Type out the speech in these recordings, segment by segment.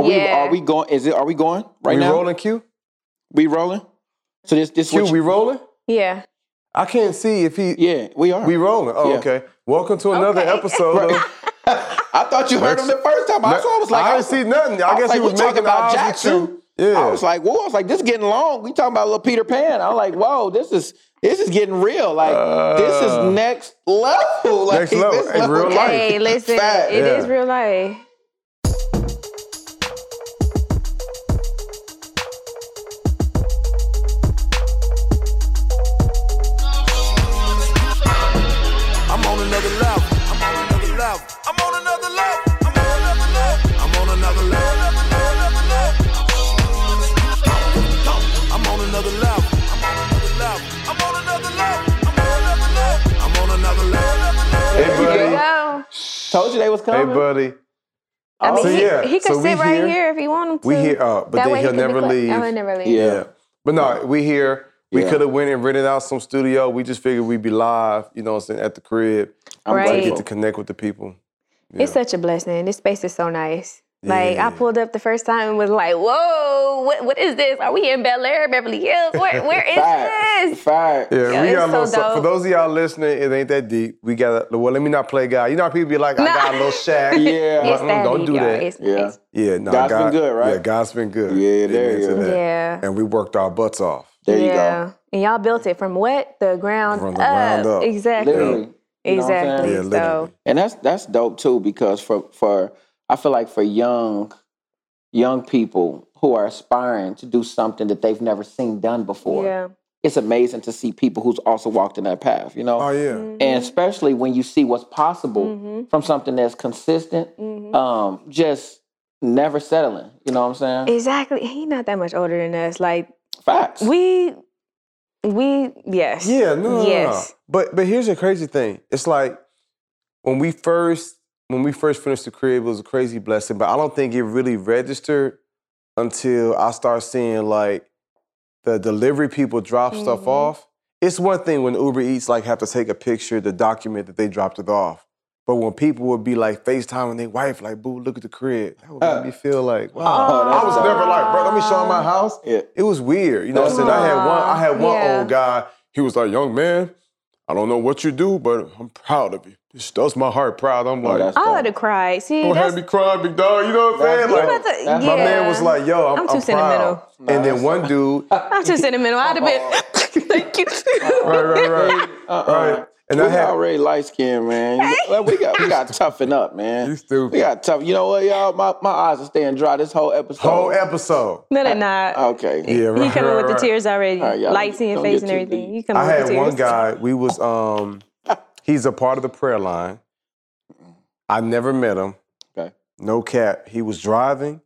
Are we, are we going? Is it? Are we going right now? we now? rolling, Q? We rolling? So this this Q, what you- we rolling? Yeah. I can't see if he. yeah we are. We rolling. Oh, Yeah. okay. Welcome to another Okay. episode of. I thought you heard him the first time. I, saw, I was like, I was- didn't see nothing. I, guess like, he was we talking making about eyes Jackson. Yeah. I was like, whoa! I was like, this is getting long. We talking about little Peter Pan. I'm like, whoa, this is this is getting real. Like this is Uh, next level. Like, next level. this Hey, real life. Hey, listen, it Fact. is real life. Told you they was coming. Hey, coming. buddy. I mean, So, he, yeah, he could so sit right here- here. if he wanted to. We here, uh, but That then he he'll could be never leave. Oh, he'll never leave. Yeah. Yeah. But no, we here. We Yeah. could have went and rented out some studio. We just figured we'd be live, you know what I'm saying, at the crib. I'm Right. To get to connect with the people. It's such a blessing. This space is so nice. Like Yeah. I pulled up the first time and was like, "Whoa, what, what is this? Are we in Bel Air, Beverly Hills? Where, where is Fact. this?" Fact. Yeah, Yeah, we it's got a so little. so- for those of y'all listening, it ain't that deep. We got a well. Let me not play God. You know how people be like, I Nah. got a little shack. Yeah. It's Mm, don't deep, do that. It's, Yeah. it's- Yeah, no, God's been good, right? Yeah, God's been good. Yeah, there you go. yeah. And we worked our butts off. There you yeah. go. And y'all built it from what? The ground From the up. ground up. Exactly. Literally. You know what I'm? Exactly. Yeah, literally. so And that's that's dope too because for for I feel like for young young people who are aspiring to do something that they've never seen done before, yeah. it's amazing to see people who's also walked in that path. You know, Oh yeah. Mm-hmm. and especially when you see what's possible Mhm. from something that's consistent, Mhm. um, just never settling. You know what I'm saying? Exactly. He not that much older than us. Like Facts. we, we yes. Yeah, no, no, no, Yes. no. But but here's the crazy thing. It's like when we first when we first finished the crib, it was a crazy blessing. But I don't think it really registered until I start seeing like the delivery people drop stuff Mhm. off. It's one thing when Uber Eats like have to take a picture to document that they dropped it off. But when people would be like FaceTime and their wife, like, boo, look at the crib. That would make me feel like, wow. Oh, I was dope. never like, bro, let me show 'em my house. Yeah. It was weird. You know what I'm saying? I had one, I had one Yeah. old guy, he was like, young man, I don't know what you do, but I'm proud of you. This does my heart proud. I'm Oh, like, that's I dope. would have cried. See, don't that's, have me cry, big dog. You know what I'm saying? dope. Like, to- That's my man was like, yo, I'm, I'm too I'm sentimental. proud. And then one dude, I'm too sentimental. I'd have been. Thank you. right, right, right, Uh-uh. right. And we I had, already light skinned, man. You- well, we got we got toughen up, man. You stupid. We got tough. You know what, y'all? My, my eyes are staying dry this whole episode. whole episode. No, they're not. Okay. Yeah, right, He coming right, with the tears already, All right, y'all lights in your face and everything. deep. You coming I with had the tears. one guy. We was um, he's a part of the prayer line. I never met him. Okay. No cap. He was driving.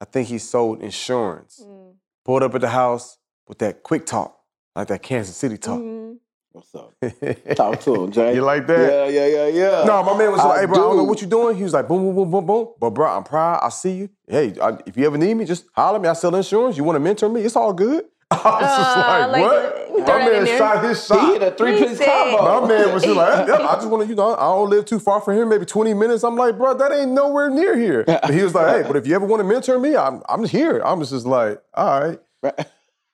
I think he sold insurance. Mm. Pulled up at the house with that quick talk, like that Kansas City talk. Mhm. What's up? Talk to him, Jay. You like that? Yeah, yeah, yeah, yeah. No, my man was I like, "Hey, bro, I don't know what you're doing." He was like, "Boom, boom, boom, boom, boom." But bro, I'm proud. I see you. Hey, I, if you ever need me, just holler at me. I sell insurance. You want to mentor me? It's all good. I was just Uh, like, like, "What?" throw My that in man shot his he hit a three piece combo. My man was just like, "Yeah, I just want to, you know, I don't live too far from here, maybe 20 minutes. I'm like, bro, that ain't nowhere near here. But he was like, hey, but if you ever want to mentor me, I'm, I'm here. I'm just like, all right.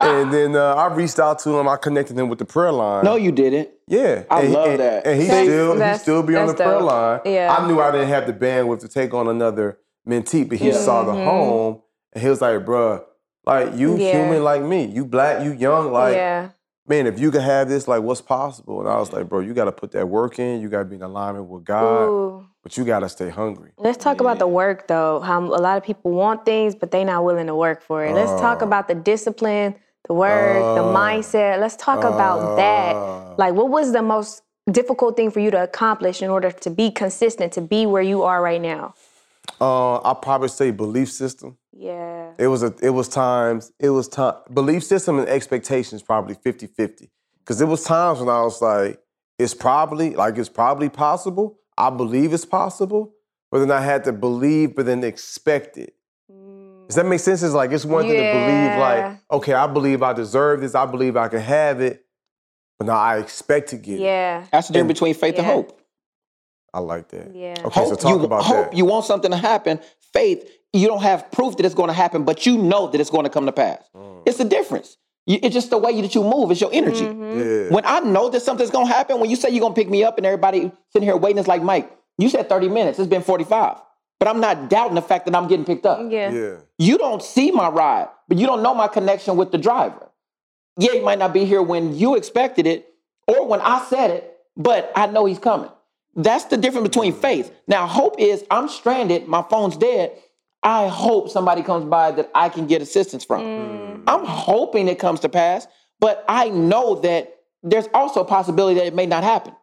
And then uh, I reached out to him. I connected him with the prayer line. no, you didn't. Yeah, I and, love and- that. And he That's- still he still be on the that's prayer dope. line. Yeah. I knew I didn't have the bandwidth to take on another mentee, but he saw the home and he was like, bruh, like you Yeah. human like me. You black, you young, like yeah. man, if you could have this, like what's possible? And I was like, bro, you gotta put that work in, you gotta be in alignment with God, Ooh. But you gotta stay hungry. Let's talk about the work though. How a lot of people want things, but they're not willing to work for it. Let's talk Oh. about the discipline, the work, the Oh. mindset. Let's talk about Oh. that. Like, what was the most difficult thing for you to accomplish in order to be consistent, to be where you are right now? Uh, I'll probably say belief system. Yeah. It was a it was times, it was time belief system and expectations probably 50-50. Cause it was times when I was like, it's probably like it's probably possible. I believe it's possible, but then I had to believe, but then expect it. Does that make sense? It's like it's one thing to believe, like, okay, I believe I deserve this, I believe I can have it, but now I expect to get it. Yeah. That's the difference between faith and hope. I like that. Yeah. Okay, so talk you, about hope that. you want something to happen. Faith, you don't have proof that it's going to happen, but you know that it's going to come to pass. Mm. It's the difference. You, it's just the way that you move. It's your energy. Mm-hmm. yeah. When I know that something's going to happen, when you say you're going to pick me up and everybody sitting here waiting, it's like, Mike, you said 30 minutes. It's been 45. But I'm not doubting the fact that I'm getting picked up. Yeah. yeah. You don't see my ride, but you don't know my connection with the driver. Yeah, he might not be here when you expected it or when I said it, but I know he's coming. That's the difference between faith. Now, hope is I'm stranded, my phone's dead. I hope somebody comes by that I can get assistance from. I'm hoping it comes to pass, but I know that there's also a possibility that it may not happen.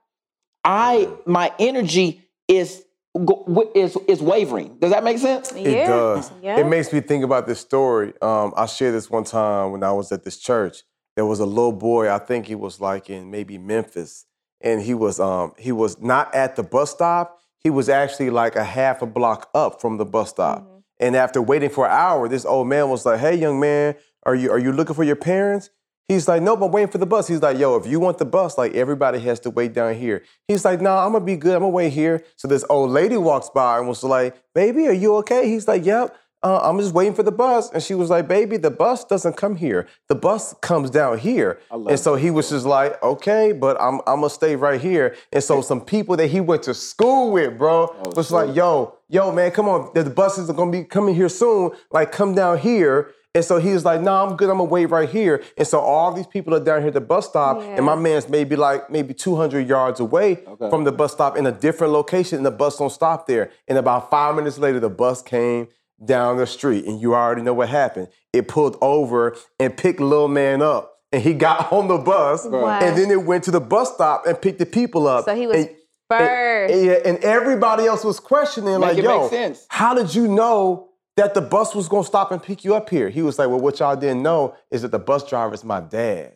I my energy is go- is is wavering. Does that make sense? It Yeah. does. Yeah. It makes me think about this story. Um, I shared this one time when I was at this church. There was a little boy. I think he was like in maybe Memphis, and he was um, he was not at the bus stop. He was actually like a half a block up from the bus stop. And after waiting for an hour, this old man was like, "Hey, young man, are you are you looking for your parents?" He's like, "Nope, I'm waiting for the bus." He's like, "Yo, if you want the bus, like everybody has to wait down here." He's like, "Nah, I'm gonna be good. I'm gonna wait here." So this old lady walks by and was like, "Baby, are you okay?" He's like, "Yep." Uh, I'm just waiting for the bus. And she was like, baby, the bus doesn't come here. The bus comes down here. And so he was just like, okay, but I'm, I'm gonna stay right here. And so some people that he went to school with, bro, was like, yo, yo, man, come on. The the buses are gonna be coming here soon. Like, come down here. And so he was like, no, I'm good. I'm gonna wait right here. And so all these people are down here at the bus stop. And my man's maybe like maybe 200 yards away from the bus stop in a different location. And the bus don't stop there. And about five minutes later, the bus came down the street, and you already know what happened. It pulled over and picked little man up, and he got on the bus, Wow. and then it went to the bus stop and picked the people up. So he was And- first. and, yeah, and everybody else was questioning, Make like, "Yo, sense. how did you know that the bus was gonna stop and pick you up here?" He was like, "Well, what y'all didn't know is that the bus driver is my dad."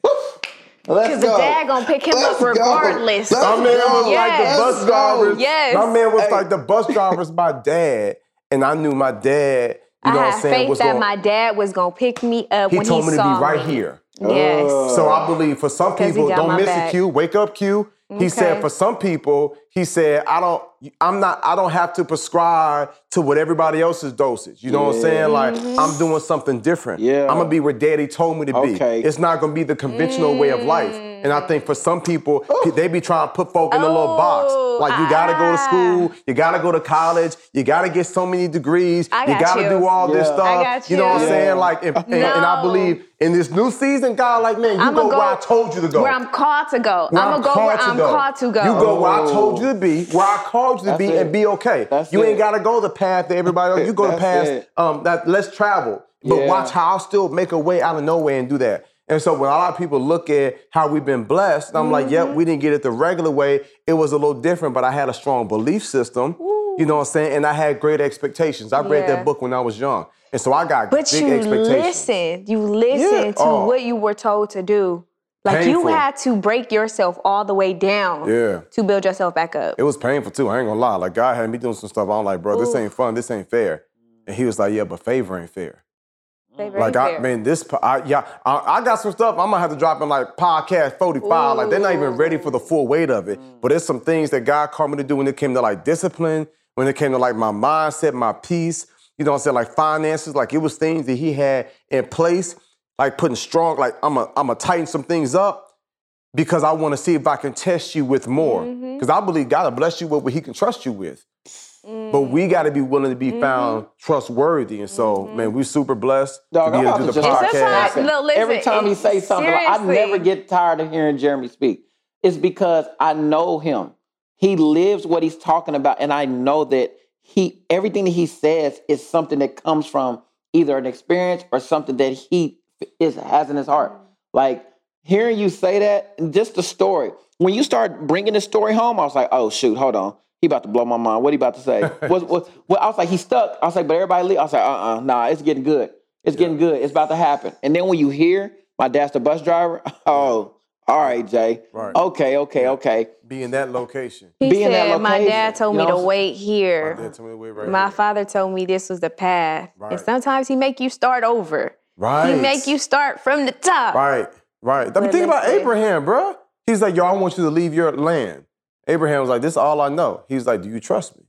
Let's Because the dad gonna pick him Let's up go. regardless. Let's My man was Yes. like the bus driver. Yes. My man was Hey. like the bus driver's my dad, and I knew my dad. You know I what I'm had saying? faith was that gonna- my dad was gonna pick me up he when told he me to be right me. here. Yes. So I believe for some people, don't miss back. a cue, wake up cue. He said for some people, he said, I don't, I'm not, I don't have to prescribe to what everybody else's dosage. You know what I'm saying? Like Mm-hmm. I'm doing something different. Yeah. I'm gonna be where daddy told me to be. Okay. It's not gonna be the conventional way of life. And I think for some people, they be trying to put folk in a little box. Oh, Like you gotta go to ah. school, you gotta go to college, you gotta get so many degrees, I you got gotta you. do all this stuff. I got You know what I'm saying? Like, and, and, and I believe in this new season, God, like, man, you I'ma go, go where I told you to go. Where I'm called to go. Where I'm gonna go where called to I'm called to go. You go where I told you to be, where I called you to That's be, it. and be okay. That's you it. ain't gotta go the path that everybody else. You go the path um, that let's travel. But Yeah. watch how I'll still make a way out of nowhere and do that. And so when a lot of people look at how we've been blessed, I'm like, yep, Mm-hmm. we didn't get it the regular way. It was a little different, but I had a strong belief system. You know what I'm saying? And I had great expectations. I read that book when I was young. And so I got But big you expectations. listened. You listened to Oh. what you were told to do. Like Painful. you had to break yourself all the way down Yeah. to build yourself back up. It was painful too. I ain't gonna lie. Like God had me doing some stuff. I'm like, bro, this ain't fun. This ain't fair. And he was like, yeah, but favor ain't fair. They very Like I fair. mean, this I, yeah, I, I got some stuff. I'm gonna have to drop in like podcast 45. Like they're not even ready for the full weight of it. But there's some things that God called me to do when it came to like discipline, when it came to like my mindset, my peace. You know what I'm saying? Like finances. Like it was things that He had in place. Like putting strong. Like I'm a I'm gonna tighten some things up because I want to see if I can test you with more. Mm-hmm. Because I believe God will bless you with what He can trust you with. But we got to be willing to be found trustworthy. And so, man, we're super blessed Dog, to I'm be able about to to do the just podcast. sometimes- no, listen, Every time he it- say something, like, I never get tired of hearing Jeremy speak. It's because I know him. He lives what he's talking about, and I know that he everything that he says is something that comes from either an experience or something that he is has in his heart. Like hearing you say that, and just the story. When you start bringing the story home, I was like, "Oh shoot, hold on." He about to blow my mind. What he about to say? what, what, what, I was like, he's stuck. I was like, but everybody leave. I was like, uh-uh, nah, it's getting good. It's getting good. It's about to happen. And then when you hear my dad's the bus driver, oh, all right, Jay. Right. Okay, okay, okay. Be in that location. He Be in that said, "My dad told You me know to wait here. My dad told me to wait right My here. father told me this was the path. Right. And sometimes he make you start over. Right. He make you start from the top. Right, right. I mean, think about. Abraham, bro. He's like, yo, I want you to leave your land. Abraham was like, this is all I know. He's like, do you trust me?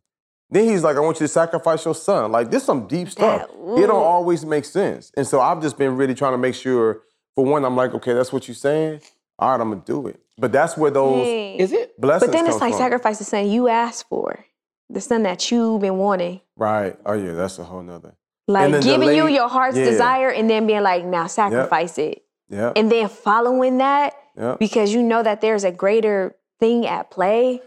Then he's like, I want you to sacrifice your son. Like, this some deep stuff. That- it don't always make sense. And so I've just been really trying to make sure, for one, I'm like, okay, that's what you're saying. All right, I'm gonna do it. But that's where those Dang. Is it? blessings But then it's come like from. sacrifice the son you asked for, the son that you've been wanting. Right. Oh yeah, that's a whole nother. Like then giving you your heart's yeah. desire and then being like, now sacrifice it. Yeah. And then following that Yeah. because you know that there's a greater thing at play.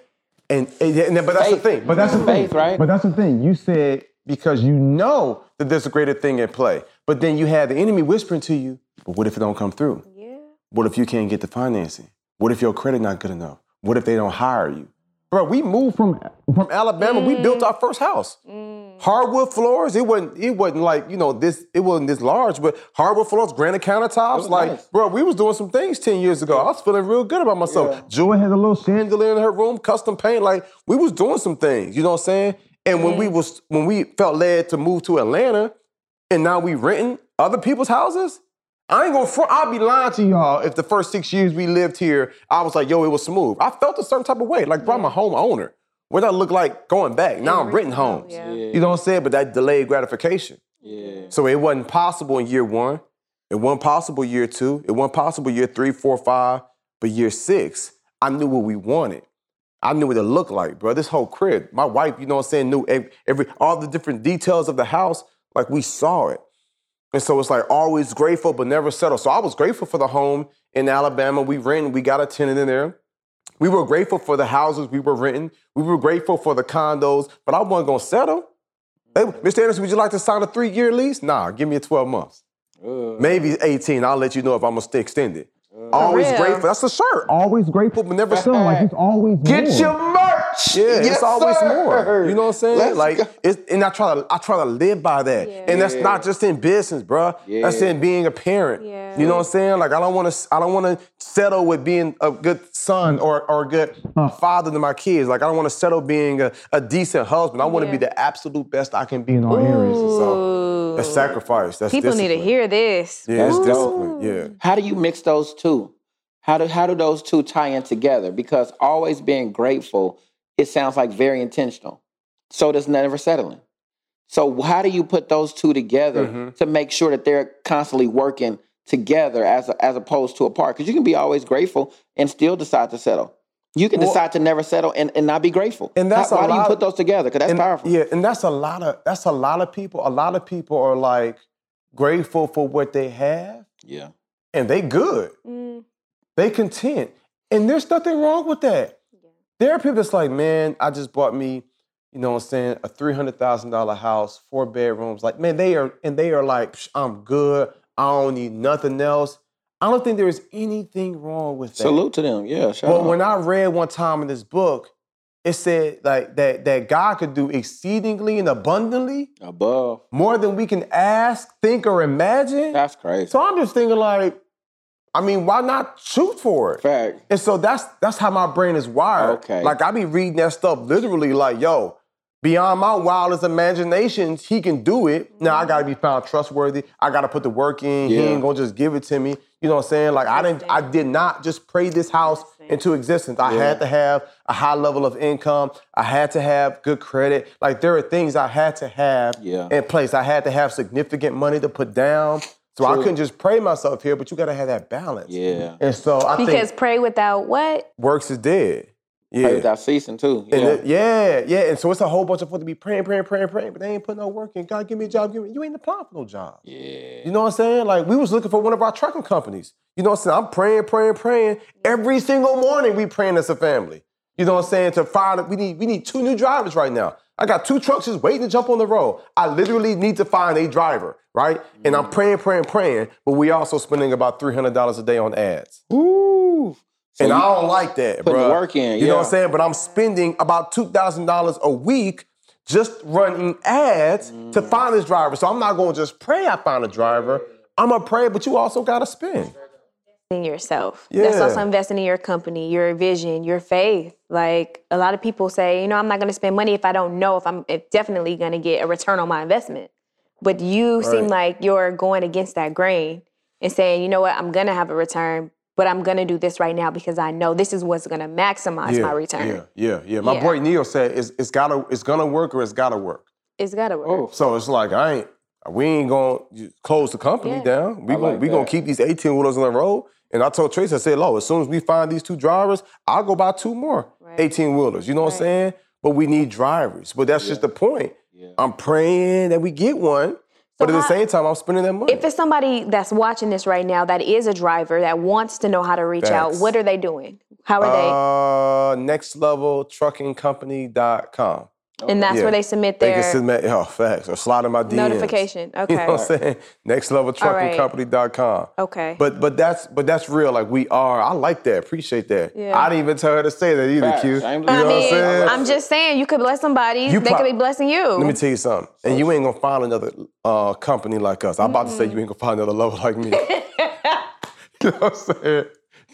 And, and, and but that's Faith. the thing. But that's the Faith, thing. right? But that's the thing. You said because you know that there's a greater thing at play. But then you had the enemy whispering to you, but what if it don't come through? Yeah. What if you can't get the financing? What if your credit not good enough? What if they don't hire you? Bro, we moved from from Alabama. We built mm. our first house. Mm. Hardwood floors. It wasn't. It wasn't like you know this. It wasn't this large, but hardwood floors, granite countertops. Like, nice. bro, we was doing some things ten years ago. I was feeling real good about myself. Joy had a little chandelier in her room, custom paint. Like, we was doing some things. You know what I'm saying? And when we mm. was when we felt led to move to Atlanta, and now we renting other people's houses. I ain't gonna front. I'll be lying to y'all if the first six years we lived here, I was like, yo, it was smooth. I felt a certain type of way. Like, bro, I'm a homeowner. What that look like going back? Now I'm renting homes. yeah. You know what I'm saying? But that delayed gratification. Yeah. So it wasn't possible in year one. It wasn't possible year two. It wasn't possible year three, four, five. But year six, I knew what we wanted. I knew what it looked like, bro. This whole crib. My wife, you know what I'm saying, knew every, every all the different details of the house. Like we saw it. And so it's like always grateful, but never settle. So I was grateful for the home in Alabama. We rented, we got a tenant in there. We were grateful for the houses we were renting. We were grateful for the condos, but I wasn't gonna settle. Hey, Mr. Anderson, would you like to sign a three-year lease? Nah, give me a 12 months. Maybe 18. I'll let you know if I'm gonna stay extended. Always grateful. That's the shirt. Always grateful, but never settle. Like it's always Get more. your merch. Yeah, Yes, it's always sir. more. You know what I'm saying? Let's like, it's, and I try to, I try to live by that. And that's not just in business, bro. That's in being a parent. Yeah. You know what I'm saying? Like, I don't want to, I don't want to settle with being a good son or or a good uh, father to my kids. Like, I don't want to settle being a, a decent husband. I want to Yeah. be the absolute best I can be in all areas. And so that's sacrifice. That's People need to hear this. Yeah, it's discipline. Yeah. How do you mix those two? How do how do those two tie in together? Because always being grateful, it sounds like very intentional. So does never settling. So how do you put those two together Mm-hmm. to make sure that they're constantly working together as as opposed to apart? Because you can be always grateful and still decide to settle. You can Well- decide to never settle and, and not be grateful. And that's How- why do you put those together? Because that's and, powerful. Yeah, and that's a lot of that's a lot of people. A lot of people are like grateful for what they have, yeah. and they good. Mm, They content. And there's nothing wrong with that. There are people that's like, man, I just bought me, you know what I'm saying, a $300,000 house, four bedrooms. Like, man, they are, and they are like, "Psh, I'm good. I don't need nothing else. I don't think there is anything wrong with that. Salute to them. Yeah. Shout But out. when I read one time in this book, it said like that that God could do exceedingly and abundantly above, more than we can ask, think, or imagine. that's crazy. So I'm just thinking like, I mean, why not shoot for it? Fact. And so that's that's how my brain is wired. Okay. Like I be reading that stuff literally like, yo, beyond my wildest imaginations, he can do it. Now I mm-hmm. gotta be found trustworthy. I gotta put the work in. He ain't gonna just give it to me. You know what I'm saying? Like I didn't I did not just pray this house into existence. I had to have a high level of income. I had to have good credit. Like there are things I had to have Yeah. in place. I had to have significant money to put down. So I couldn't just pray myself here, but you gotta have that balance. Yeah. And so I because think pray without what? works is dead. Yeah. Pray without ceasing too. Yeah. And it- yeah, yeah. And so it's a whole bunch of folks to be praying, praying, praying, praying, but they ain't putting no work in. God, give me a job. Give me. You ain't applying for no job. yeah. You know what I'm saying? Like we was looking for one of our trucking companies. You know what I'm saying? I'm praying, praying, praying. Every single morning we praying as a family. You know what I'm saying? To find we need we need two new drivers right now. I got two trucks just waiting to jump on the road. I literally need to find a driver, right? And I'm praying, praying, praying, but we also spending about $300 a day on ads. Ooh. So and I don't like that, bro. work in, You know what. I'm saying? But I'm spending about two thousand dollars a week just running ads to Mm. find this driver. So I'm not going to just pray I find a driver. I'm gonna pray, but you also got to spend. In yourself. Yeah. That's also investing in your company, your vision, your faith. Like a lot of people say, you know, I'm not going to spend money if I don't know if I'm if definitely going to get a return on my investment. But you seem like you're going against that grain and saying, you know what, I'm going to have a return, but I'm going to do this right now because I know this is what's going to maximize my return. Yeah, yeah, yeah. My Yeah. boy Neil said it's, it's gotta it's gonna work or it's gotta work. It's got to work. Oh. So it's like I ain't we ain't gonna close the company Yeah. down. We I gonna like we gonna keep these 18 wheelers on the road. And I told Trace, I said, Lo, as soon as we find these two drivers, I'll go buy two more Right. 18 wheelers. You know what I'm saying? But we need drivers. But that's just the point. I'm praying that we get one. but at the same time, I'm spending that money. If it's somebody that's watching this right now that is a driver that wants to know how to reach out, what are they doing? How are uh, next level truckingcompany.com. And that's yeah. where they submit They their can submit oh facts or slide in my DMs. notification. Okay. You know what I'm saying? Next level right. truckingcompany.com. Okay. But but that's but that's real. Like we are. I like that. Appreciate that. Yeah. I didn't even tell her to say that either, Facts. Q. You know I ain't what I I'm mean, saying? I'm just saying you could bless somebody. You they prob- could be blessing you. Let me tell you something. And you ain't gonna find another uh, company like us. I'm about to say you ain't gonna find another lover like me. you know what I'm saying?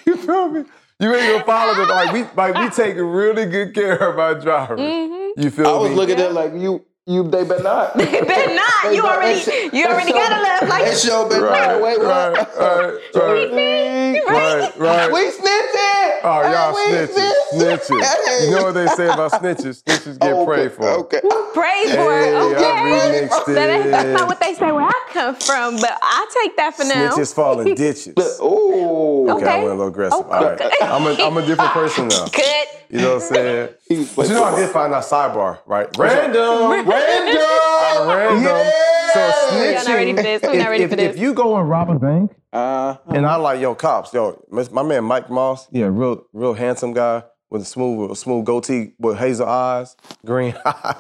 You feel me? You ain't gonna follow it. Like we like we take really good care of our drivers. Mm-hmm. You feel me? I was me? looking at it like you you they better not. They better not. You already, you already got a love like That show better Right, not. Wait, right, right, right, right, right. We snitching. Oh, y'all Hey, we snitches, snitches. You know what they say about snitches? Snitches get Okay, prayed for. Okay. Prayed for Hey, it. I Okay. remixed That that's not what they say where I come from, but I take that for now. Snitches fall in ditches. Ooh. Okay, I went a little aggressive. Okay. All right. I'm a, I'm a different person now. Good. You know what I'm saying? But you know, I did find that sidebar, right? Random. Random. Random. So Yeah. Y'all not ready snitching. for this. We're not if, ready if, for this. if you go and rob a bank, Uh, and I like, yo, cops, yo, my man Mike Moss, yeah, real, real handsome guy with a smooth, a smooth goatee, with hazel eyes, green eyes.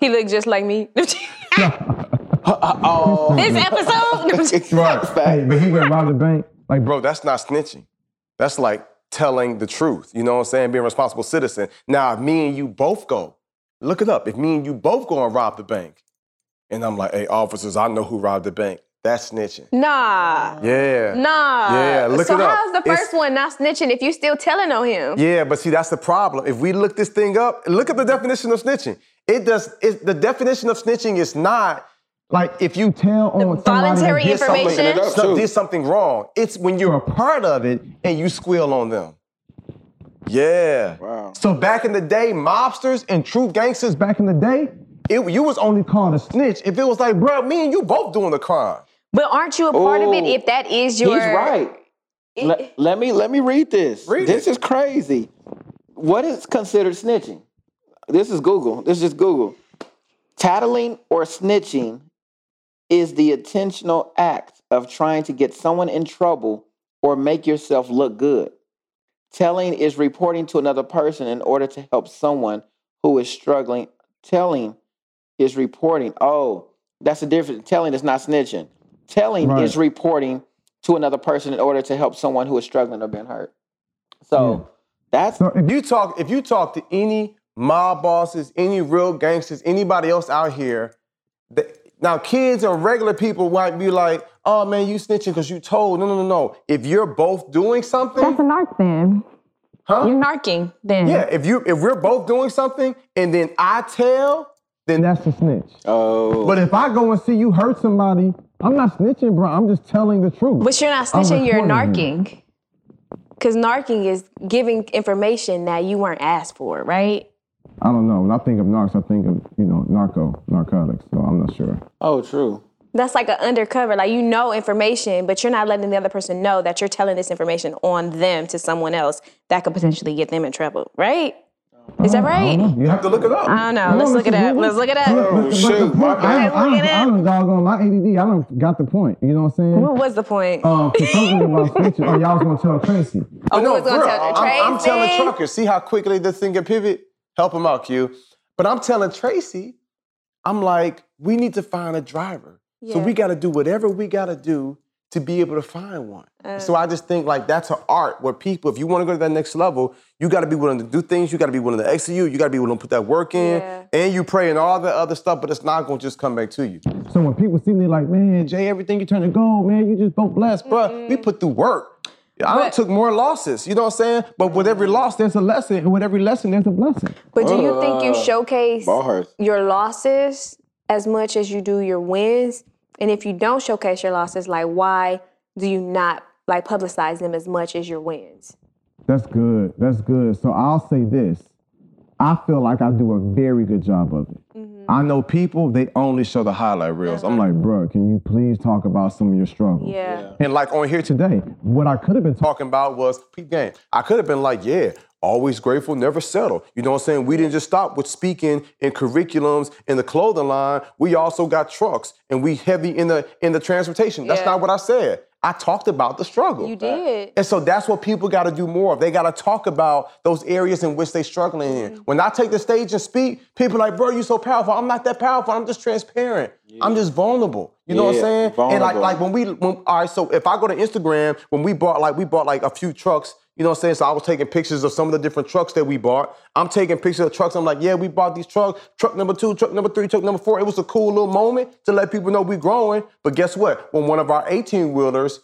He looked just like me. this oh. episode. Right. Fact. but he went rob the bank. Like, bro, that's not snitching. That's like telling the truth. You know what I'm saying? Being a responsible citizen. Now, if me and you both go, look it up. If me and you both go and rob the bank, and I'm like, hey, officers, I know who robbed the bank. That's snitching. nah. Yeah. Nah. Yeah, look so it up. So how's the It's- first one not snitching if you're still telling on him? Yeah, but see, that's the problem. If we look this thing up, look at the definition of snitching. It does. It, the definition of snitching is not like if you tell on somebody voluntary that did something- information? Looking it up, some- did something wrong. It's when you're a part of it and you squeal on them. Yeah. Wow. So back in the day, mobsters and true gangsters back in the day, it, you was only called a snitch if it was like, bro, me and you both doing the crime. But aren't you a part of it if that is your? He's right. Let, let me let me read this. Read this it. is crazy. What is considered snitching? This is Google. This is just Google. Tattling or snitching is the intentional act of trying to get someone in trouble or make yourself look good. Telling is reporting to another person in order to help someone who is struggling. Telling is reporting. Oh, that's the difference. Telling is not snitching. Telling Right. is reporting to another person in order to help someone who is struggling or being hurt. So that's So if you talk, if you talk to any mob bosses, any real gangsters, anybody else out here, that, now kids or regular people might be like, "Oh man, you snitching because you told." No, no, no, no. If you're both doing something, That's a narc then. huh? You're narking then. Yeah, if you if we're both doing something and then I tell, then that's a snitch. oh But if I go and see you hurt somebody, I'm not snitching, bro. I'm just telling the truth. But you're not snitching, you're recording narking. Because narking is giving information that you weren't asked for, right? I don't know. When I think of narcs, I think of you know narco, narcotics. So I'm not sure. oh true. That's like an undercover. Like you know information, but you're not letting the other person know that you're telling this information on them to someone else that could potentially get them in trouble, right? Is that right? You have to look it up. I don't know. Let's look it up. Let's look it up. Oh, shoot, my I, bad. I, Look it I, I, up. don't doggone my ADD. I don't got the point. You know what I'm saying? What was the point? Um, cause something about speeches. Oh, y'all was gonna tell Tracy. oh, no, we was gonna bro, tell I'm, I'm telling Trucker. see how quickly this thing can pivot? Help him out, Q. But I'm telling Tracy, I'm like, we need to find a driver. Yeah. So we got to do whatever we got to do to be able to find one. Uh. so I just think like that's an art where people, if you want to go to that next level, you got to be willing to do things. You got to be willing to execute. You got to be willing to put that work in, Yeah. and you pray and all the other stuff. But it's not going to just come back to you. So when people see me like, man, Jay, everything you turn to gold, man, you just both blessed, bro. Bruh, we put through work. I But- took more losses. You know what I'm saying? But with every loss, There's a lesson, and with every lesson, there's a blessing. But do you think you Uh, showcase Bars. your losses as much as you do your wins? And if you don't showcase your losses, like why do you not like publicize them as much as your wins? That's good. That's good. So I'll say this. I feel like I do a very good job of it. I know people, they only show the highlight reels. I'm like, uh-huh. bro, can you please talk about some of your struggles? Yeah. And like on here today, Today, what I could have been talking talking about was peep game. I could have been like, yeah, always grateful, never settle. You know what I'm saying? We didn't just stop with speaking in curriculums in the clothing line. We also got trucks and we heavy in the in the transportation. That's Yeah. not what I said. I talked about the struggle. You did. And so that's what people got to do more of. They got to talk about those areas in which they're struggling Mm-hmm. in. When I take the stage and speak, people are like, bro, you're so powerful. I'm not that powerful. I'm just transparent. I'm just vulnerable. You know what I'm Yeah, saying? And like, like when we, when, all right, so if I go to Instagram, when we bought like, we bought like a few trucks, you know what I'm saying? So I was taking pictures of some of the different trucks that we bought. I'm taking pictures of trucks. I'm like, yeah, we bought these trucks. Truck number two, truck number three, truck number four. It was a cool little moment to let people know we're growing. But guess what? When one of our 18 wheelers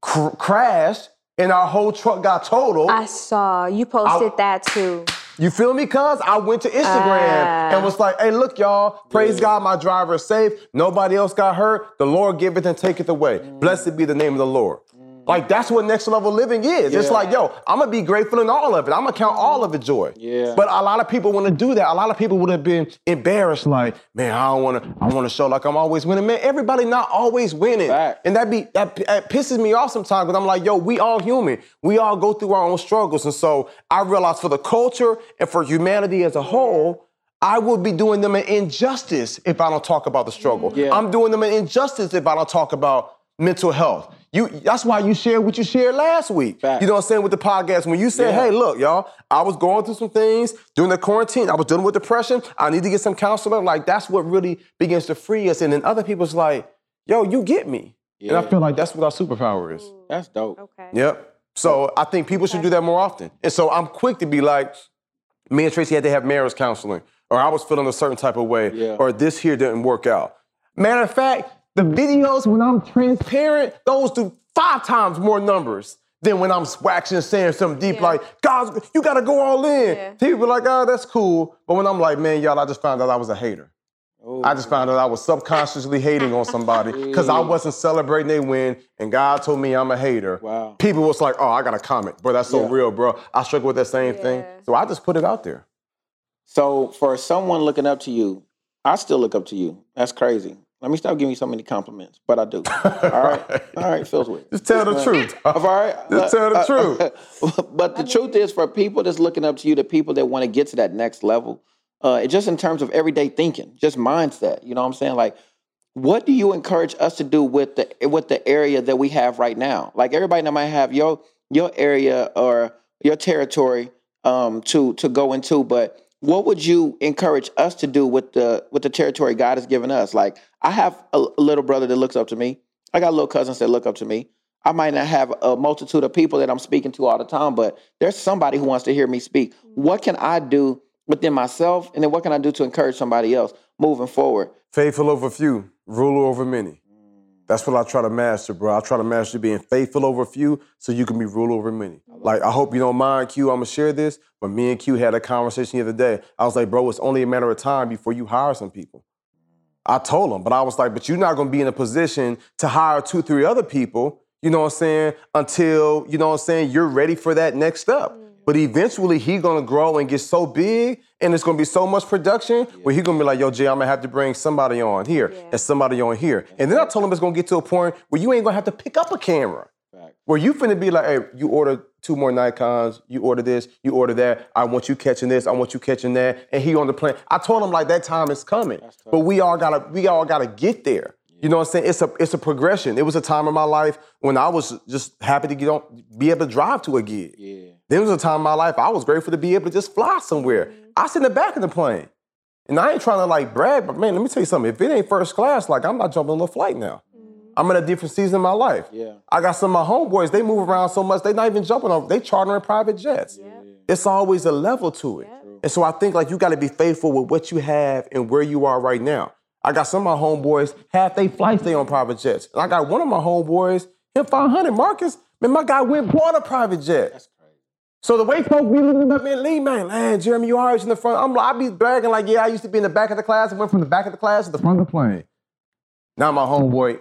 cr- crashed and our whole truck got totaled, I saw you posted I- that too. you feel me? Cuz I went to Instagram Ah. and was like, hey, look, y'all, praise God, my driver is safe. Nobody else got hurt. The Lord giveth and taketh away. Blessed be the name of the Lord. Like that's what next level living is. It's like, yo, I'm gonna be grateful in all of it. I'm gonna count all of it joy. Yeah. But a lot of people want to do that. A lot of people would have been embarrassed, like, man, I don't wanna, I wanna show like I'm always winning. Man, everybody not always winning. Fact. And that be that, that pisses me off sometimes because I'm like, yo, we all human. We all go through our own struggles. And so I realize for the culture and for humanity as a whole, I would be doing them an injustice if I don't talk about the struggle. Yeah. I'm doing them an injustice if I don't talk about mental health. You, that's why you shared what you shared last week. Fact. You know what I'm saying with the podcast. When you said, Yeah. "Hey, look, y'all, I was going through some things during the quarantine. I was dealing with depression. I need to get some counseling." Like that's what really begins to free us. And then other people's like, "Yo, you get me." And I feel like that's what our superpower is. That's dope. Okay. Yep. So I think people should do that more often. And so I'm quick to be like, me and Tracy had to have marriage counseling, or I was feeling a certain type of way, Yeah. or this here didn't work out. Matter of fact, the videos when I'm transparent, those do five times more numbers than when I'm waxing and saying something deep Yeah. like, God, you gotta go all in. Yeah. People are like, oh, that's cool. But when I'm like, man, y'all, I just found out I was a hater. I just found out I was subconsciously hating on somebody because I wasn't celebrating they win, and God told me I'm a hater. Wow. People was like, "Oh, I got a comment, bro. That's so Yeah. real, bro. I struggle with that same thing." So I just put it out there. So for someone looking up to you, I still look up to you. That's crazy. Let me stop giving you so many compliments, but I do. All right, all right, feels weird. Just tell the truth. All right, Just tell the truth. but the truth is, for people that's looking up to you, the people that want to get to that next level, uh, it just in terms of everyday thinking, just mindset. You know what I'm saying? Like, what do you encourage us to do with the with the area that we have right now? Like everybody that might have your your area or your territory um, to to go into, but what would you encourage us to do with the with the territory God has given us? Like I have a, a little brother that looks up to me. I got little cousins that look up to me. I might not have a multitude of people that I'm speaking to all the time, but there's somebody who wants to hear me speak. What can I do within myself, and then what can I do to encourage somebody else moving forward? Faithful over few, ruler over many. That's what I try to master, bro. I try to master being faithful over few so you can be ruler over many. Like, I hope you don't mind, Q. I'm gonna share this, but me and Q had a conversation the other day. I was like, bro, it's only a matter of time before you hire some people. I told him, but I was like, but you're not gonna be in a position to hire two, three other people, you know what I'm saying, until, you know what I'm saying, you're ready for that next step. But eventually he gonna grow and get so big and it's gonna be so much production where he gonna be like, yo, Jay, I'm gonna have to bring somebody on here and somebody on here. And then I told him it's gonna get to a point where you ain't gonna have to pick up a camera. Where you finna be like, hey, you order two more Nikons. You order this, you order that. I want you catching this. I want you catching that. And he on the plane. I told him like that time is coming, but we all gotta we all gotta get there. You know what I'm saying? It's a it's a progression. It was a time in my life when I was just happy to get on, be able to drive to a gig. Yeah. There was a time in my life I was grateful to be able to just fly somewhere. Mm-hmm. I sit in the back of the plane. And I ain't trying to like brag, but man, let me tell you something. If it ain't first class, like I'm not jumping on a flight now. Mm-hmm. I'm in a different season of my life. Yeah. I got some of my homeboys, they move around so much, they not even jumping on, they chartering private jets. Yeah. It's always a level to it. Yeah. And so I think like you gotta be faithful with what you have and where you are right now. I got some of my homeboys, half they flights they on private jets. And I got one of my homeboys, him 500, Marcus, man, my guy went bought a private jet. That's crazy. So the way folks be looking at me, Lee, man, man, Jeremy, you always in the front. I'm I be bragging like, yeah, I used to be in the back of the class. I went from the back of the class to the front of the plane. Now my homeboy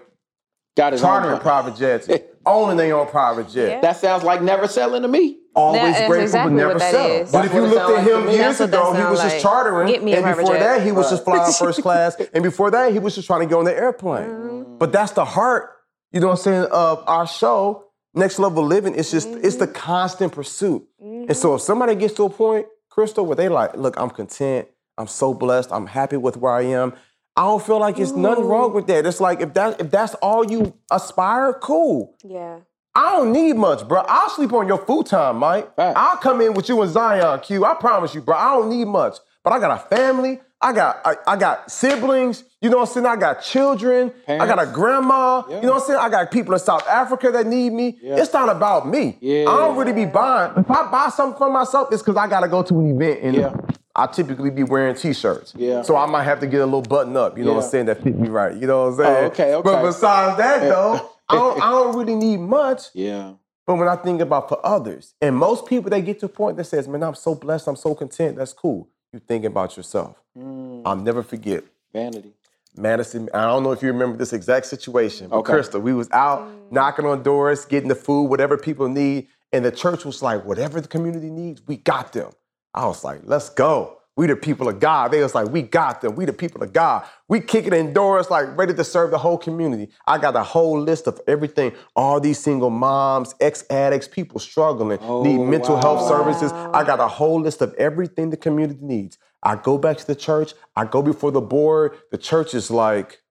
Got his chartering private jets, owning their own private jet. Yeah. That sounds like never selling to me. Always That is grateful exactly but never what sell. But That's if you what looked at him me. years That's what that ago, he sound was just chartering. Get me and before that, he was just flying first class. And before that, he was just trying to get on the airplane. Mm-hmm. But that's the heart, you know what I'm saying, of our show, Next Level Living. It's just, it's Mm-hmm. the constant pursuit. And so if somebody gets to a point, Crystal, where they like, look, I'm content, I'm so blessed, I'm happy with where I am. I don't feel like it's nothing wrong with that. It's like if that if that's all you aspire, cool. Yeah. I don't need much, bro. I'll sleep on your futon, Mike. Facts. I'll come in with you and Zion, Q. I promise you, bro. I don't need much. But I got a family. I got I, I got siblings. You know what I'm saying? I got children. I got a grandma. Yeah. You know what I'm saying? I got people in South Africa that need me. Yeah. It's not about me. Yeah. I don't really be buying. If I buy something for myself, it's because I gotta go to an event and Yeah. I typically be wearing t-shirts. Yeah. So I might have to get a little button up, you know what I'm saying, that fit me right. You know what I'm saying? Oh, okay, okay. But besides that though, I don't, I don't really need much. Yeah. But when I think about for others, and most people they get to a point that says, "Man, I'm so blessed, I'm so content." That's cool. You thinking about yourself. Mm. I'll never forget Vanity. Madison. I don't know if you remember this exact situation, but Okay. Crystal, we was out knocking on doors, getting the food, whatever people need, and the church was like, "Whatever the community needs, we got them." I was like, "Let's go." We the people of God. They was like, we got them. We the people of God. We kicking in doors like ready to serve the whole community. I got a whole list of everything. All these single moms, ex-addicts, people struggling, need mental health services. I got a whole list of everything the community needs. I go back to the church. I go before the board. The church is like,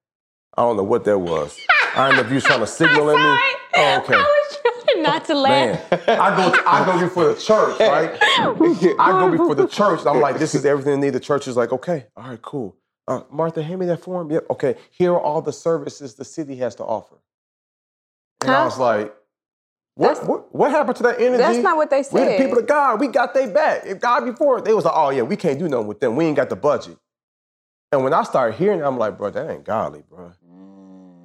I don't know what that was. I don't know if you trying to signal at me. Oh, okay. I was trying not to laugh. Man, I go, I go before the church, right? I go before the church. I'm like, this is everything they need. The church is like, okay, all right, cool. Uh, Martha, hand me that form. Yep, okay. Here are all the services the city has to offer. And I was like, what, what, what happened to that energy? That's not what they said. We're the people of God. We got they back. If God before, they was like, oh yeah, we can't do nothing with them. We ain't got the budget. And when I started hearing it, I'm like, bro, that ain't godly, bro.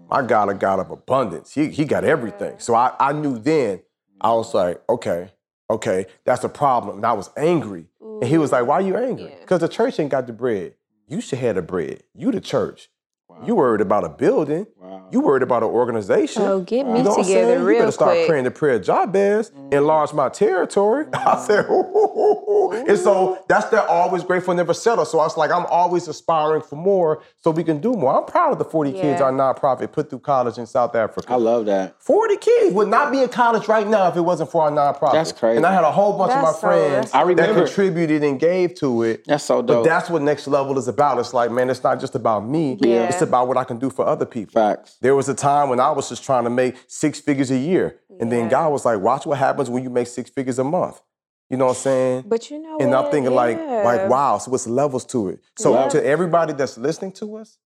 My God, a God of abundance. He, he got everything. So I, I knew then, I mm-hmm. was like, okay, okay, that's a problem. And I was angry. And he was like, why are you angry? Yeah. Because the church ain't got the bread. You should have the bread. You the church. You worried about a building. Wow. You worried about an organization. Oh, get me You know what I'm together saying? You real better start quick. praying the prayer of Jabez, mm. enlarge my territory. I said, ooh, ooh, ooh, ooh. And so that's that always grateful, never settle. So I was like, I'm always aspiring for more so we can do more. I'm proud of the 40 kids Yeah. our nonprofit put through college in South Africa. I love that. 40 kids would not be in college right now if it wasn't for our nonprofit. That's crazy. And I had a whole bunch of my That's so- friends that's I that remember. contributed and gave to it. That's so dope. But dope. that's what next level is about. It's like, man, it's not just about me. Yeah. It's about what I can do for other people. Facts. There was a time when I was just trying to make six figures a year. And then God was like, watch what happens when you make six figures a month. You know what I'm saying? But you know and what? I'm thinking like, Yeah. like, wow, so what's levels to it? So Yeah. to everybody that's listening to us,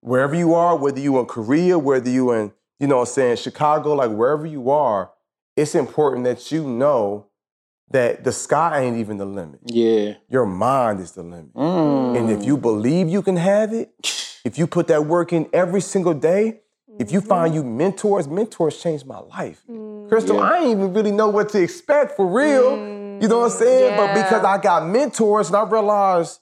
wherever you are, whether you in Korea, whether you in, you know what I'm saying, Chicago, like wherever you are, it's important that you know that the sky ain't even the limit. Yeah. Your mind is the limit. Mm. And if you believe you can have it, if you put that work in every single day, if you find mm-hmm. you mentors, mentors changed my life. Mm. Crystal, Yeah. I didn't even really know what to expect for real. You know what I'm mm. saying? But because I got mentors and I realized,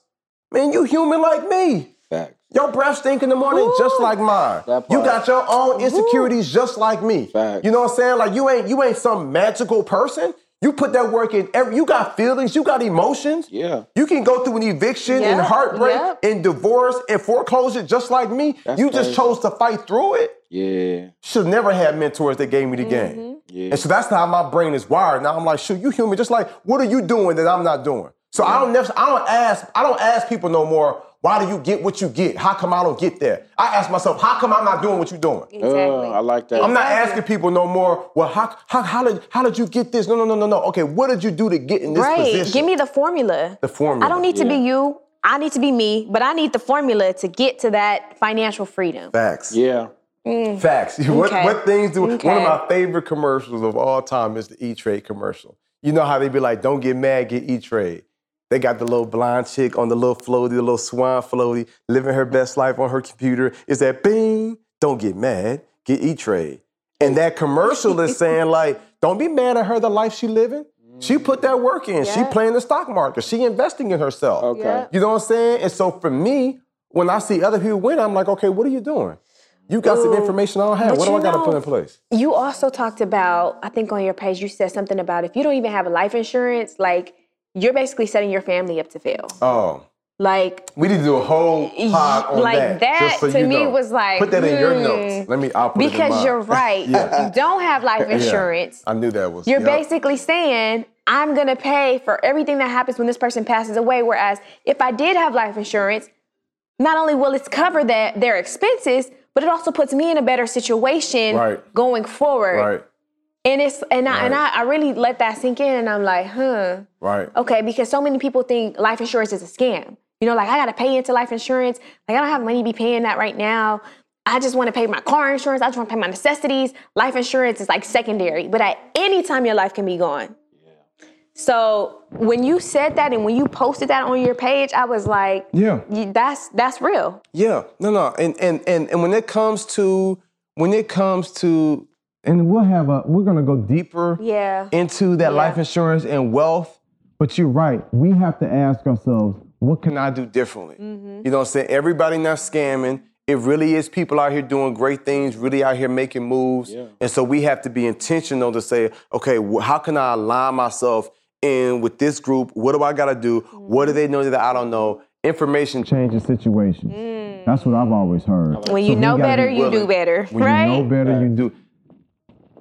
man, you human like me. Facts. Your breath stink in the morning just like mine. You got your own insecurities just like me. Facts. You know what I'm saying? Like you ain't you ain't some magical person. You put that work in. Every, you got feelings. You got emotions. Yeah. You can go through an eviction and heartbreak yep. and divorce and foreclosure just like me. That's you just chose to fight through it. Yeah. Should never had mentors that gave me the Mm-hmm. game. Yeah. And so that's how my brain is wired. Now I'm like, shoot, you human. Just like, what are you doing that I'm not doing? So I don't never, I don't ask, I don't ask people no more. Why do you get what you get? How come I don't get there? I ask myself, how come I'm not doing what you're doing? Exactly. Uh, I like that. I'm not asking people no more. Well, how, how, how did how did you get this? No, no, no, no, no. Okay, what did you do to get in this right. position? Give me the formula. the formula. I don't need to be you. I need to be me, but I need the formula to get to that financial freedom. facts. Yeah. Facts. What, Okay. what things do? One of my favorite commercials of all time is the E Trade commercial. You know how they be like, "Don't get mad, get E Trade." They got the little blonde chick on the little floaty, the little swan floaty, living her best life on her computer. Is that bing? Don't get mad, get E Trade. And that commercial is saying like, don't be mad at her the life she living. She put that mm. work in. She playing the stock market. She investing in herself. Okay. Yeah. You know what I'm saying? And so for me, when I see other people win, I'm like, okay, what are you doing? You got some information I don't have. But What do I got to put in place? You also talked about, I think on your page, you said something about if you don't even have a life insurance, like you're basically setting your family up to fail. Oh, Like, we need to do a whole pod on Like that. that just so to you me know. was like, put that in your hmm. notes. Let me. I'll put because you're right. Yeah. You don't have life Yeah. insurance. I knew that was. You're yeah. basically saying, I'm gonna pay for everything that happens when this person passes away. Whereas if I did have life insurance, not only will it cover that their expenses, but it also puts me in a better situation Right. going forward. Right. And it's and I and I, I really let that sink in and I'm like, huh. Right. Okay, because so many people think life insurance is a scam. You know, like I gotta pay into life insurance. Like I don't have money to be paying that right now. I just want to pay my car insurance. I just want to pay my necessities. Life insurance is like secondary, but at any time your life can be gone. Yeah. So when you said that and when you posted that on your page, I was like, Yeah. That's that's real. Yeah. No. No. And and and and when it comes to when it comes to And we'll have a, we're gonna go deeper Yeah. into that Yeah. life insurance and wealth, But you're right. We have to ask ourselves, what can can I do differently? Mm-hmm. You know what I'm saying? Everybody not scamming. It really is people out here doing great things, really out here making moves. And so we have to be intentional to say, okay, wh- how can I align myself in with this group? What do I got to do? What do they know that I don't know? Information changes situations. the situation? That's what I've always heard. Mm. When you we know better, be you do willing. better, When right? you know better, you do.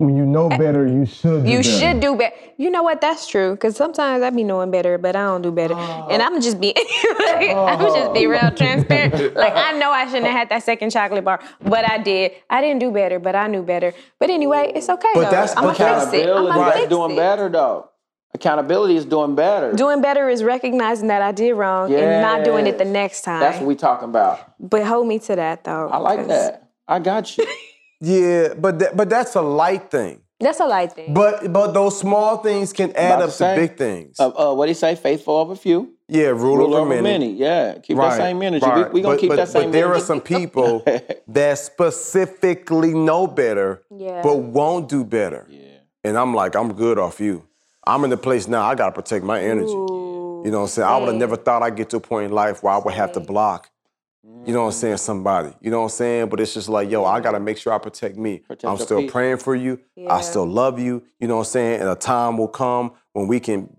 When you know eh, better, you should. Do You better. should do better. You know what? That's true. Because sometimes I be knowing better, but I don't do better. Oh. and I'm just be, like, I'm just be oh. real transparent. like I know I shouldn't have had that second chocolate bar, but I did. I didn't do better, but I knew better. But anyway, it's okay But though. that's- I'm but fix it. I'm Accountability gonna fix doing it. better though. Accountability is doing better. Doing better is recognizing that I did wrong and not doing it the next time. That's what we talking about. but hold me to that though. I like that. I got you. Yeah, but that, but that's a light thing. That's a light thing. But but those small things can add About up to to say, big things. Uh, uh, what do you say? Faithful of a few, yeah, rule, rule over, over many. many. Yeah, keep that same energy. We, right. we gonna But- keep but, that same. Energy. But there energy. are some people that specifically know better, Yeah. but won't do better. Yeah. And I'm like, I'm good off you. I'm in the place now. I gotta protect my energy. Ooh, You know what I'm saying? I would have never thought I'd get to a point in life where I would have to block. You know what I'm saying? Somebody. You know what I'm saying? But it's just like, yo, I gotta make sure I protect me. Protect I'm still peace. praying for you. Yeah. I still love you. You know what I'm saying? And a time will come when we can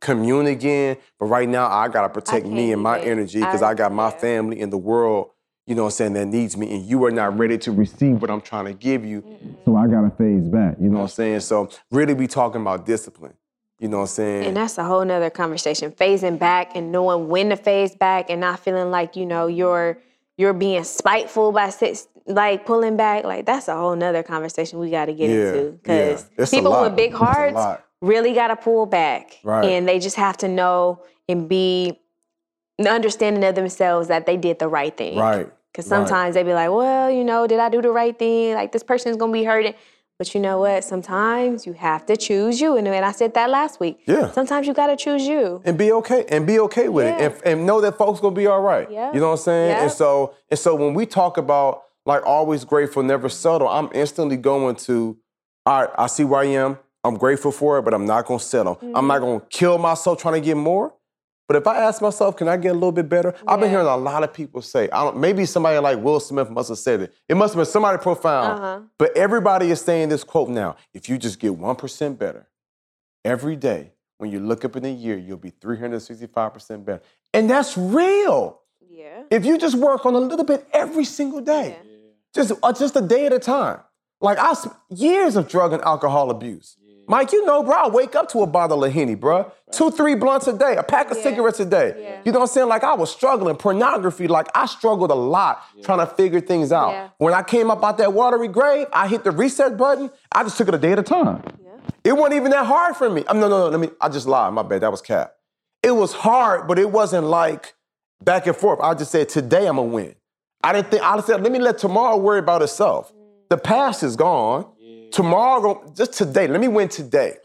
commune again. But right now, I gotta protect me and my even. energy because I, I- got my family in the world. You know what I'm saying? That needs me, and you are not ready to receive what I'm trying to give you. So I gotta phase back. You know what I'm saying? So really, we talking about discipline. You know what I'm saying? And that's a whole nother conversation. Phasing back and knowing when to phase back and not feeling like, you know, you're you're being spiteful by six, like pulling back. Like that's a whole nother conversation we gotta get Yeah, into. Because It's a people with big hearts really gotta pull back. Right. And they just have to know and be the understanding of themselves that they did the right thing. right. Because Right. sometimes they be like, well, you know, did I do the right thing? Like this person's gonna be hurting. But you know what? Sometimes you have to choose you. And, I said that last week. Yeah. Sometimes you gotta choose you. and be okay and be okay with Yeah. it and, and know that folks gonna be all right Yeah. you know what i'm saying Yeah. and so and so when we talk about like always grateful never settle i'm instantly going to all right i see where i am i'm grateful for it but i'm not gonna settle i'm Mm-hmm. not gonna kill myself trying to get more but if I ask myself, can I get a little bit better? I've been hearing a lot of people say, I don't, maybe somebody like Will Smith must have said it. It must have been somebody profound. Uh-huh. But everybody is saying this quote now if you just get 1% better every day, when you look up in a year, you'll be 365% better. And that's real. Yeah. If you just work on a little bit every single day, yeah. just, uh, just a day at a time. Like I, years of drug and alcohol abuse. Mike, you know, bro, I wake up to a bottle of Henny, bro. Two, three blunts a day, a pack of cigarettes a day. Yeah. You know what I'm saying? Like I was struggling. Pornography, like I struggled a lot trying to figure things out. Yeah. When I came up out that watery grave, I hit the reset button. I just took it a day at a time. It wasn't even that hard for me. Um, no, no, no. Let me. I just lied. My bad. That was cap. It was hard, but it wasn't like back and forth. I just said today I'm gonna win. I didn't think. I said let me let tomorrow worry about itself. The past is gone. Tomorrow, just today. Let me win today.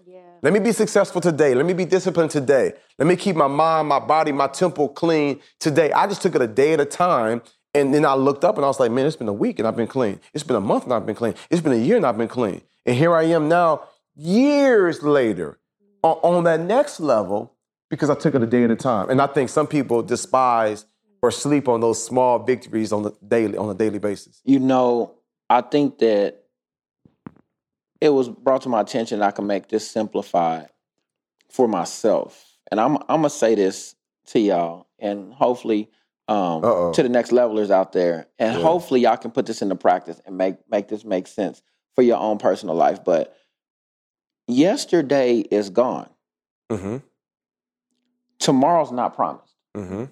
Let me be successful today. Let me be disciplined today. Let me keep my mind, my body, my temple clean today. I just took it a day at a time. And then I looked up and I was like, man, it's been a week and I've been clean. It's been a month and I've been clean. It's been a year and I've been clean. And here I am now, years later, mm. on, on that next level, because I took it a day at a time. And I think some people despise mm. or sleep on those small victories on the daily on a daily basis. You know, I think that it was brought to my attention that I can make this simplified for myself. And I'm I'm gonna say this to y'all, and hopefully um, to the next levelers out there, and Yeah. hopefully y'all can put this into practice and make make this make sense for your own personal life. But yesterday is gone. Mm-hmm. Tomorrow's not promised. Mm-hmm.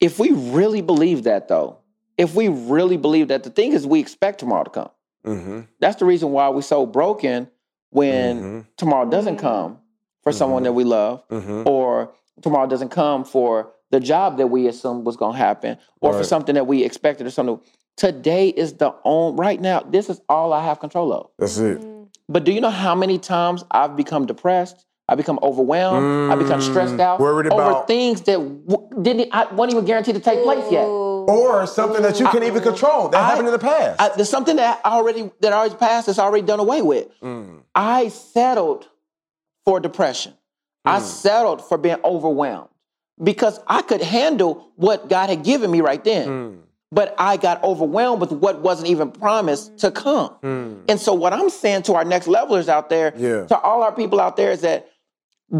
If we really believe that, though, if we really believe that, the thing is, we expect tomorrow to come. Mm-hmm. That's the reason why we're so broken when Mhm. tomorrow doesn't come for someone Mhm. that we love, Mm-hmm. or tomorrow doesn't come for the job that we assumed was going to happen, or for something that we expected or something. Today is the only, right now, this is all I have control of. That's it. But do you know how many times I've become depressed? I become overwhelmed. I become stressed Mm, out worried over about- things that w- didn't I wasn't even guaranteed to take place yet. Or something that you can't even control. That I- happened in the past. I, there's something that I already that already passed that's already done away with. Mm. I settled for depression. I settled for being overwhelmed because I could handle what God had given me right then. Mm. But I got overwhelmed with what wasn't even promised to come. And so, what I'm saying to our next levelers out there, Mm. Yeah. to all our people out there, is that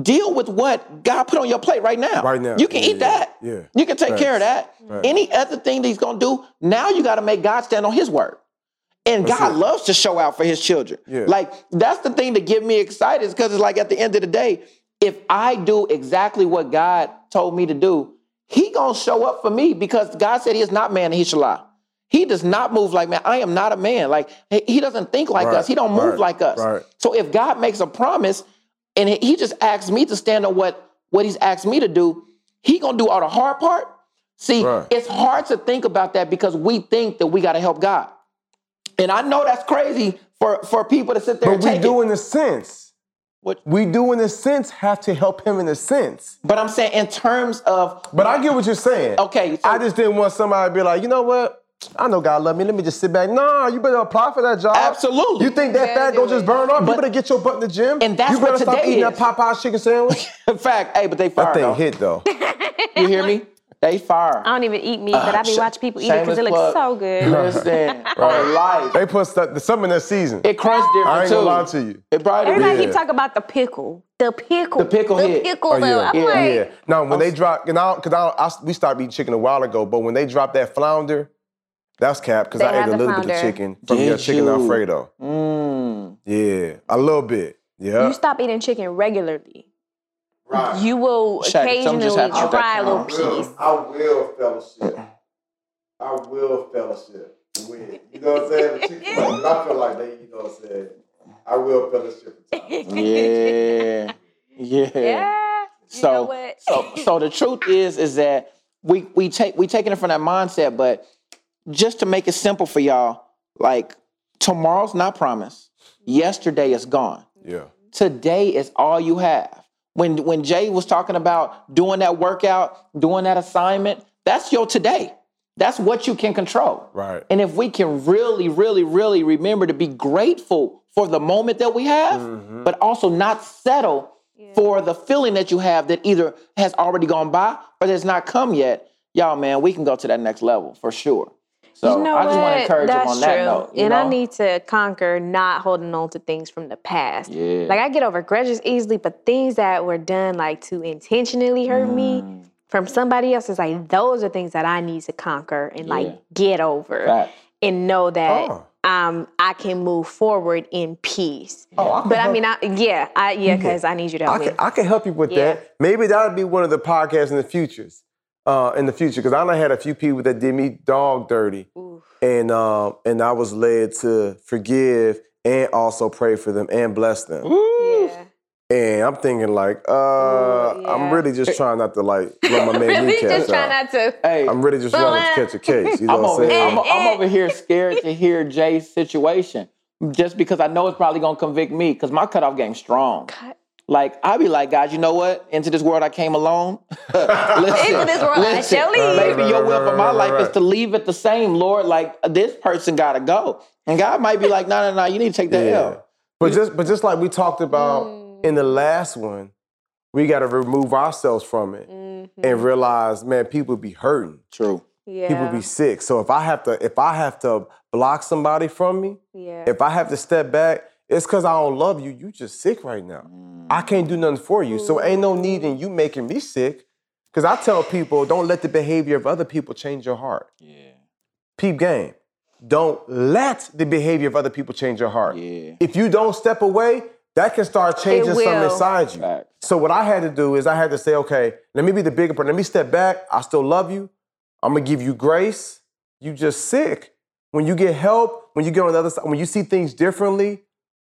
deal with what God put on your plate right now. Right now. You can Yeah, eat that. yeah. You can take care of that. Facts. Any other thing that He's gonna do, now you got to make God stand on His word. And That's God it. loves to show out for His children. Yeah. Like that's the thing that get me excited, is because it's like at the end of the day, if I do exactly what God told me to do, He gonna show up for me because God said He is not man and He shall lie. He does not move like man. I am not a man. Like he he doesn't think like Right, us. He don't move right, like us. right. So if God makes a promise and he- just asks me to stand on what what He's asked me to do, He gonna do all the hard part. See, Right. it's hard to think about that because we think that we got to help God, and I know that's crazy for for people to sit there But we do it. in a sense. What- We do in a sense have to help him in a sense. But I'm saying in terms of But I get what you're saying. Okay, so- I just didn't want somebody to be like, you know what? I know God love me. Let me just sit back. Nah, you better apply for that job. Absolutely. You think that fat gonna just burn off? you better get your butt in the gym. And that's you better what stop today eating is. that Popeye's chicken sandwich. in fact, hey, but they fire that thing though. hit though. You hear me? They fire. I don't even eat meat, but uh, I be sh- watching people eat it because it looks so good. Listen, on life. they put stuff, something in that season. It crunched different I ain't too. gonna lie to you. It probably Everybody Yeah. keep talking about the pickle. The pickle. The pickle The hit. pickle. Oh, though. yeah. I'm Yeah. like, Yeah. No, when they drop, and I, cause I, I, we stopped eating chicken a while ago, but when they dropped that flounder, that's cap, because I ate a the little bit of chicken from Did your chicken you? Alfredo. Mm. Yeah, a little bit. Yeah. you stop eating chicken regularly. Right. You will Shaq, occasionally happened try a little camera. piece. I will fellowship. I will fellowship with. You know what I'm saying? The Chick-fil-A, I feel like they, you know what I'm saying? I will fellowship with. Yeah. Yeah. Yeah. You So, know what? so, so the truth is, is that we we take we taking it from that mindset, but just to make it simple for y'all, like tomorrow's not promised. Yesterday is gone. Yeah. Today is all you have. When when Jay was talking about doing that workout, doing that assignment, that's your today. That's what you can control. Right. And if we can really, really, really remember to be grateful for the moment that we have, Mm-hmm. but also not settle for the feeling that you have that either has already gone by or that's not come yet, y'all, man, we can go to that next level for sure. So you know I just want what? to encourage That's him on that true. note. you and I need to conquer not holding on to things from the past. Yeah. Like I get over grudges easily, but things that were done like to intentionally hurt me Mm. from somebody else is like those are things that I need to conquer and like get over Facts. and know that Oh. um I can move forward in peace. Oh, I can but I mean, I, yeah, I, yeah, because I need you to help I me. can, I can help you with Yeah. that. Maybe that'll be one of the podcasts in the futures. Uh, in the future, because I done had a few people that did me dog dirty, and um, and I was led to forgive and also pray for them and bless them. yeah. And I'm thinking like, uh, Ooh, yeah. I'm really just trying not to like let my man really kneecaps just try out. not to. Hey, I'm really just trying to catch a case. You know I'm what over, I'm saying? I'm, I'm over here scared to hear Jay's situation just because I know it's probably gonna convict me because my cutoff game's strong. Cut. Like I be like, guys, you know what? Into this world I came alone. listen, Into this world I shall leave. Maybe Right, your right, will right, for my right, life right. is to leave it the same, Lord. Like this person gotta go, and God might be like, no, no, no, you need to take that Yeah. L. But just but just like we talked about Mm. in the last one, we got to remove ourselves from it and realize, man, people be hurting. True. Mm-hmm. Yeah. People be sick. So if I have to if I have to block somebody from me, yeah. if I have to step back, it's because I don't love you. You just sick right now. I can't do nothing for you. So ain't no need in you making me sick. Because I tell people, don't let the behavior of other people change your heart. Yeah. Peep game. Don't let the behavior of other people change your heart. Yeah. If you don't step away, that can start changing something inside you. Facts. So what I had to do is I had to say, okay, let me be the bigger person. Let me step back. I still love you. I'm gonna give you grace. You just sick. When you get help, when you get on the other side, when you see things differently,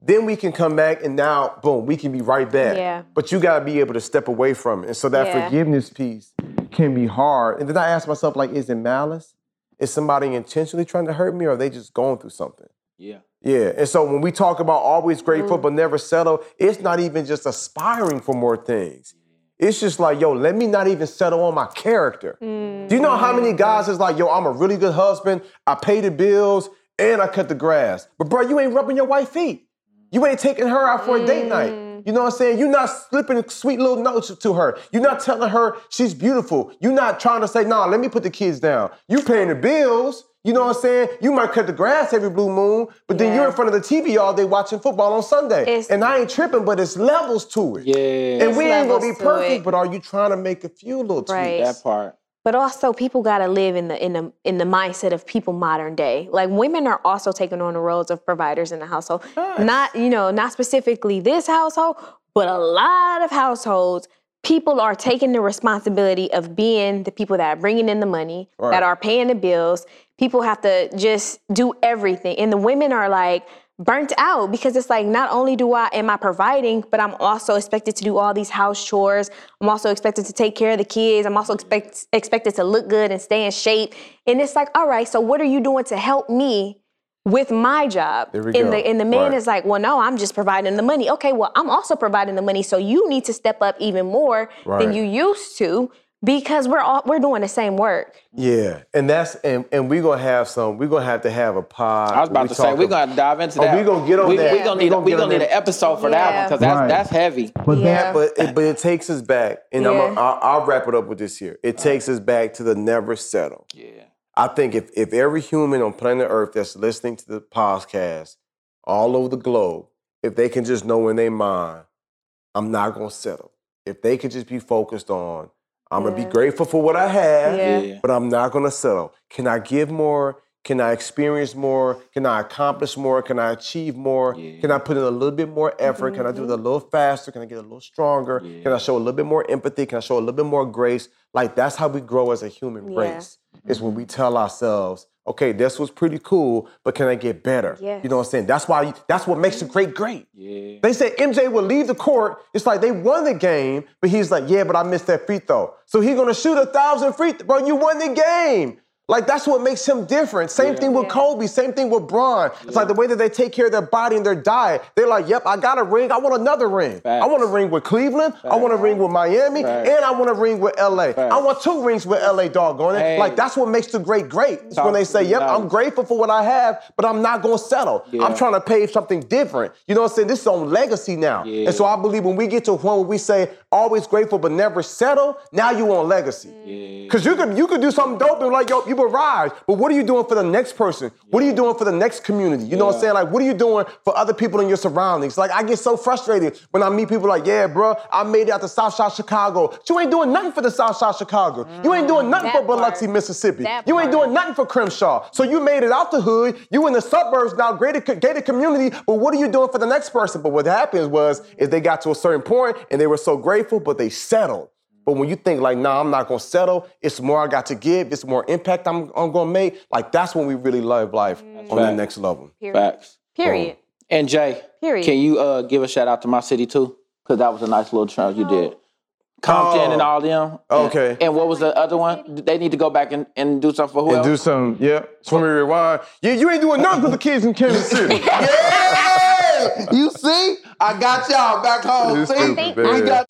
then we can come back and now, boom, we can be right back. Yeah. But you gotta be able to step away from it. And so that Yeah. forgiveness piece can be hard. And then I ask myself, like, is it malice? Is somebody intentionally trying to hurt me or are they just going through something? Yeah. Yeah, and so when we talk about always Mm. grateful but never settle, it's not even just aspiring for more things. It's just like, yo, let me not even settle on my character. Mm. Do you know how many guys is like, yo, I'm a really good husband, I pay the bills, and I cut the grass. But bro, you ain't rubbing your wife's feet. You ain't taking her out for a date night. Mm. You know what I'm saying? You're not slipping sweet little notes to her. You're not telling her she's beautiful. You're not trying to say, nah, let me put the kids down. You paying the bills. You know what I'm saying? You might cut the grass every blue moon, but then you're in front of the TV all day watching football on Sunday. It's- and I ain't tripping, but it's levels to it. Yeah. And we ain't gonna be levels to perfect, it. but are you trying to make a few little tweaks? Right. that part. But also, people gotta live in the in the in the mindset of people modern day. Like women are also taking on the roles of providers in the household. Not you know, not specifically this household, but a lot of households. People are taking the responsibility of being the people that are bringing in the money, Right. that are paying the bills. People have to just do everything, and the women are like burnt out because it's like not only do I am I providing, but I'm also expected to do all these house chores. I'm also expected to take care of the kids. I'm also expect, expected to look good and stay in shape. And it's like, all right, so what are you doing to help me with my job? And go. the and the man Right. is like, well, no, I'm just providing the money. Okay, well, I'm also providing the money, so you need to step up even more Right. than you used to because we're all we're doing the same work. Yeah, and that's and and we're gonna have some. We're gonna have to have a pod. I was about to say we're gonna dive into Oh, that. we gonna get on we, that. We We gonna need gonna we get gonna need an episode for that one because that's Right. that's heavy. But Yeah. that, But it, but it takes us back, and I'm Yeah. a, I'll, I'll wrap it up with this here. It takes us back to the never settle. Yeah. I think if if every human on planet Earth that's listening to the podcast all over the globe, if they can just know in their mind, I'm not gonna settle. If they could just be focused on, I'm gonna be grateful for what I have, Yeah. Yeah. but I'm not gonna settle. Can I give more? Can I experience more? Can I accomplish more? Can I achieve more? Yeah. Can I put in a little bit more effort? Can I do it a mm-hmm. little faster? Can I get a little stronger? Can I show a little bit more empathy? Can I show a little bit more grace? Like that's how we grow as a human Yeah. race. Is when we mm-hmm. tell ourselves, okay, this was pretty cool, but can I get better? Yes. You know what I'm saying? That's why you, that's what makes a great great. Yeah. They said MJ would leave the court. It's like they won the game, but he's like, yeah, but I missed that free throw. So he's gonna shoot a thousand free throws. Bro, you won the game. Like that's what makes him different. Same thing with Kobe. Same thing with Bron. It's like the way that they take care of their body and their diet. They're like, "Yep, I got a ring. I want another ring. I want a ring with Cleveland. I want a ring with Miami, Facts. and I want a ring with LA. I want two rings with LA. Doggone it! Hey. Like that's what makes the great great. It's when they say, "Yep, I'm grateful for what I have, but I'm not gonna settle. Yeah. I'm trying to pave something different." You know what I'm saying? This is on legacy now, Yeah. and so I believe when we get to a point where we say always grateful but never settle, now you on legacy. Yeah. Cause you could you could do something dope and like yo, you people rise, but what are you doing for the next person? What are you doing for the next community? You know what I'm saying? Like, what are you doing for other people in your surroundings? Like, I get so frustrated when I meet people like, yeah, bro, I made it out to South Side Chicago. But you ain't doing nothing for the South Side Chicago. You ain't doing nothing That for Biloxi, part. Mississippi. That You ain't part. doing nothing for Crenshaw. So you made it out the hood. You in the suburbs now, gated, gated community. But what are you doing for the next person? But what happens was, is they got to a certain point and they were so grateful, but they settled. But when you think like, nah, I'm not gonna settle. It's more I got to give. It's more impact I'm, I'm gonna make. Like that's when we really love life on the next level. Period. Facts. Period. And Jay, Period. can you uh, give a shout out to my city too? Because that was a nice little trail you did. Compton Oh. and all them. Okay. And, and what was the other one? They need to go back and, and do something for who And else? do some, yeah. Swim and rewind. Yeah, you ain't doing nothing for the kids in Kansas City. Yeah! You see? I got y'all back home. You See? stupid, We man. got